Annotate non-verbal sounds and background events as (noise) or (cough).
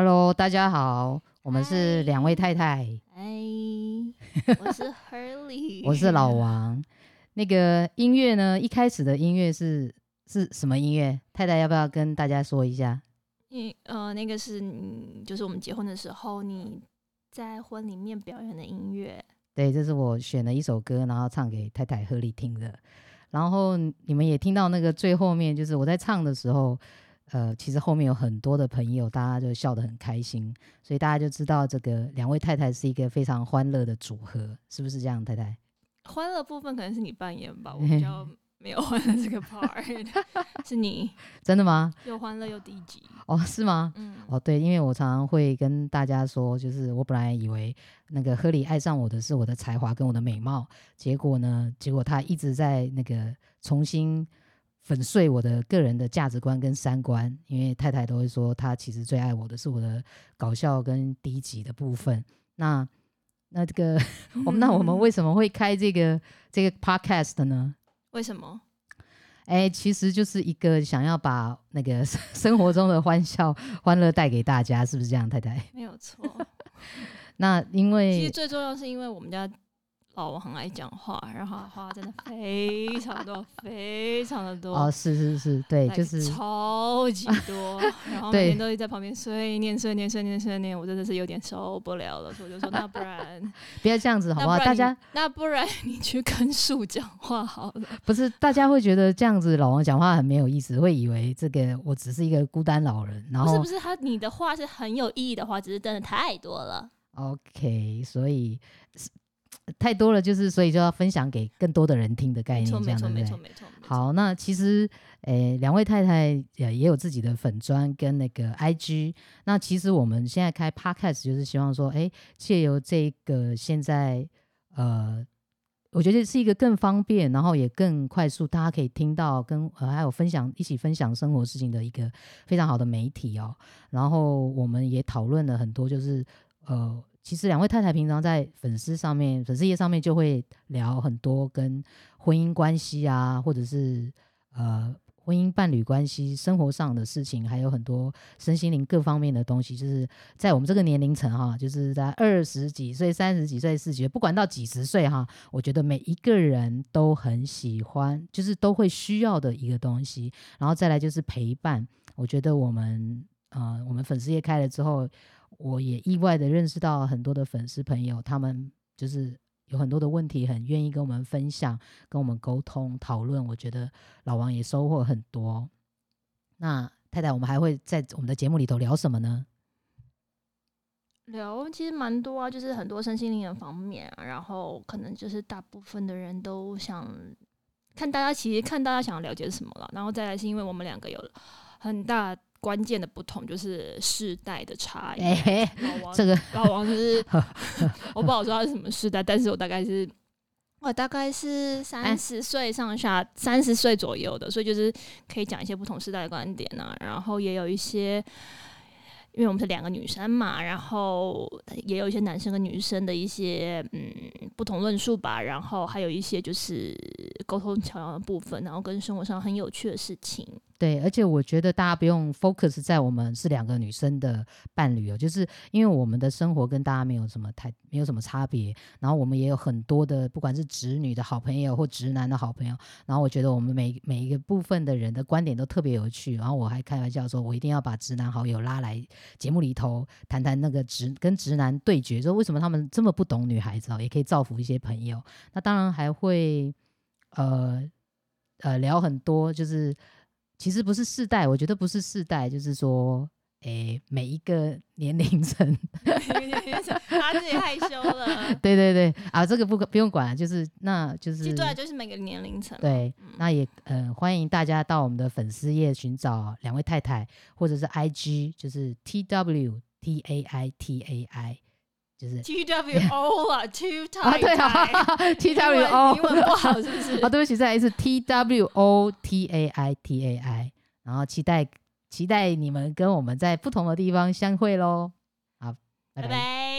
Hello，大家好，我们是两位太太。嗨，我是 Hurley，我是老王。那个音乐呢？一开始的音乐是是什么音乐？太太要不要跟大家说一下？你呃，那个是就是我们结婚的时候你在婚里面表演的音乐。对，这是我选的一首歌，然后唱给太太 Hurley 听的。然后你们也听到那个最后面，就是我在唱的时候。呃，其实后面有很多的朋友，大家就笑得很开心，所以大家就知道这个两位太太是一个非常欢乐的组合，是不是这样？太太，欢乐部分可能是你扮演吧，我比较没有欢乐这个 part，(laughs) 是你真的吗？(laughs) 又欢乐又低级哦，是吗？嗯，哦，对，因为我常常会跟大家说，就是我本来以为那个 Hurley 爱上我的是我的才华跟我的美貌，结果呢，结果他一直在那个重新。粉碎我的个人的价值观跟三观，因为太太都会说，她其实最爱我的是我的搞笑跟低级的部分。那那这个，我们那我们为什么会开这个这个 podcast 呢？为什么？哎，其实就是一个想要把那个生 (laughs) 活中的欢笑、欢乐带给大家，是不是这样？太太没有错。(laughs) 那因为其实最重要是因为我们家。哦，我很爱讲话，然后话真的非常多，非常的多。哦，是是是，对，就是超级 (laughs) 多。然后每天都在旁边碎念碎念碎念碎念，我真的是有点受不了了。所以我就说，那不然 (laughs) 不要这样子好不好？大家那不然你去跟树讲话好了。不是，大家会觉得这样子老王讲话很没有意思，会以为这个我只是一个孤单老人。然后不是不是，他你的话是很有意义的话，只是真的太多了。OK，所以。太多了，就是所以就要分享给更多的人听的概念，这样对不对？没错，没错，没错。好，那其实，诶、欸，两位太太也也有自己的粉专跟那个 IG。那其实我们现在开 Podcast 就是希望说，诶、欸，借由这个现在，呃，我觉得是一个更方便，然后也更快速，大家可以听到跟呃还有分享一起分享生活事情的一个非常好的媒体哦。然后我们也讨论了很多，就是呃。其实两位太太平常在粉丝上面、粉丝页上面就会聊很多跟婚姻关系啊，或者是呃婚姻伴侣关系、生活上的事情，还有很多身心灵各方面的东西。就是在我们这个年龄层哈，就是在二十几岁、三十几岁、四十几岁，不管到几十岁哈，我觉得每一个人都很喜欢，就是都会需要的一个东西。然后再来就是陪伴，我觉得我们呃，我们粉丝页开了之后。我也意外的认识到很多的粉丝朋友，他们就是有很多的问题，很愿意跟我们分享、跟我们沟通、讨论。我觉得老王也收获很多。那太太，我们还会在我们的节目里头聊什么呢？聊其实蛮多啊，就是很多身心灵的方面啊，然后可能就是大部分的人都想看大家，其实看大家想要了解什么了。然后再来是因为我们两个有很大。关键的不同就是世代的差异。欸、老王，这个老王就是 (laughs) 我不好说他是什么世代，但是我大概是我大概是三十岁上下，三十岁左右的，所以就是可以讲一些不同世代的观点啊，然后也有一些。因为我们是两个女生嘛，然后也有一些男生跟女生的一些嗯不同论述吧，然后还有一些就是沟通桥梁的部分，然后跟生活上很有趣的事情。对，而且我觉得大家不用 focus 在我们是两个女生的伴侣哦，就是因为我们的生活跟大家没有什么太没有什么差别，然后我们也有很多的不管是直女的好朋友或直男的好朋友，然后我觉得我们每每一个部分的人的观点都特别有趣，然后我还开玩笑说，我一定要把直男好友拉来节目里头谈谈那个直跟直男对决，说为什么他们这么不懂女孩子哦，也可以造福一些朋友。那当然还会呃呃聊很多，就是。其实不是世代，我觉得不是世代，就是说，诶，每一个年龄层，(laughs) 他自己害羞了。对对对，啊，这个不不用管，就是那就是，对，就是每个年龄层。对，那也嗯、呃，欢迎大家到我们的粉丝页寻找两位太太，或者是 IG，就是 T W T A I T A I。就是 T W O 啊，(laughs) Two Tatai 啊，对啊，(laughs) T W O，英文不好是不是？(laughs) 啊，对不起，再来一次 T W O T A I T A I，然后期待期待你们跟我们在不同的地方相会喽。好，拜拜。拜拜。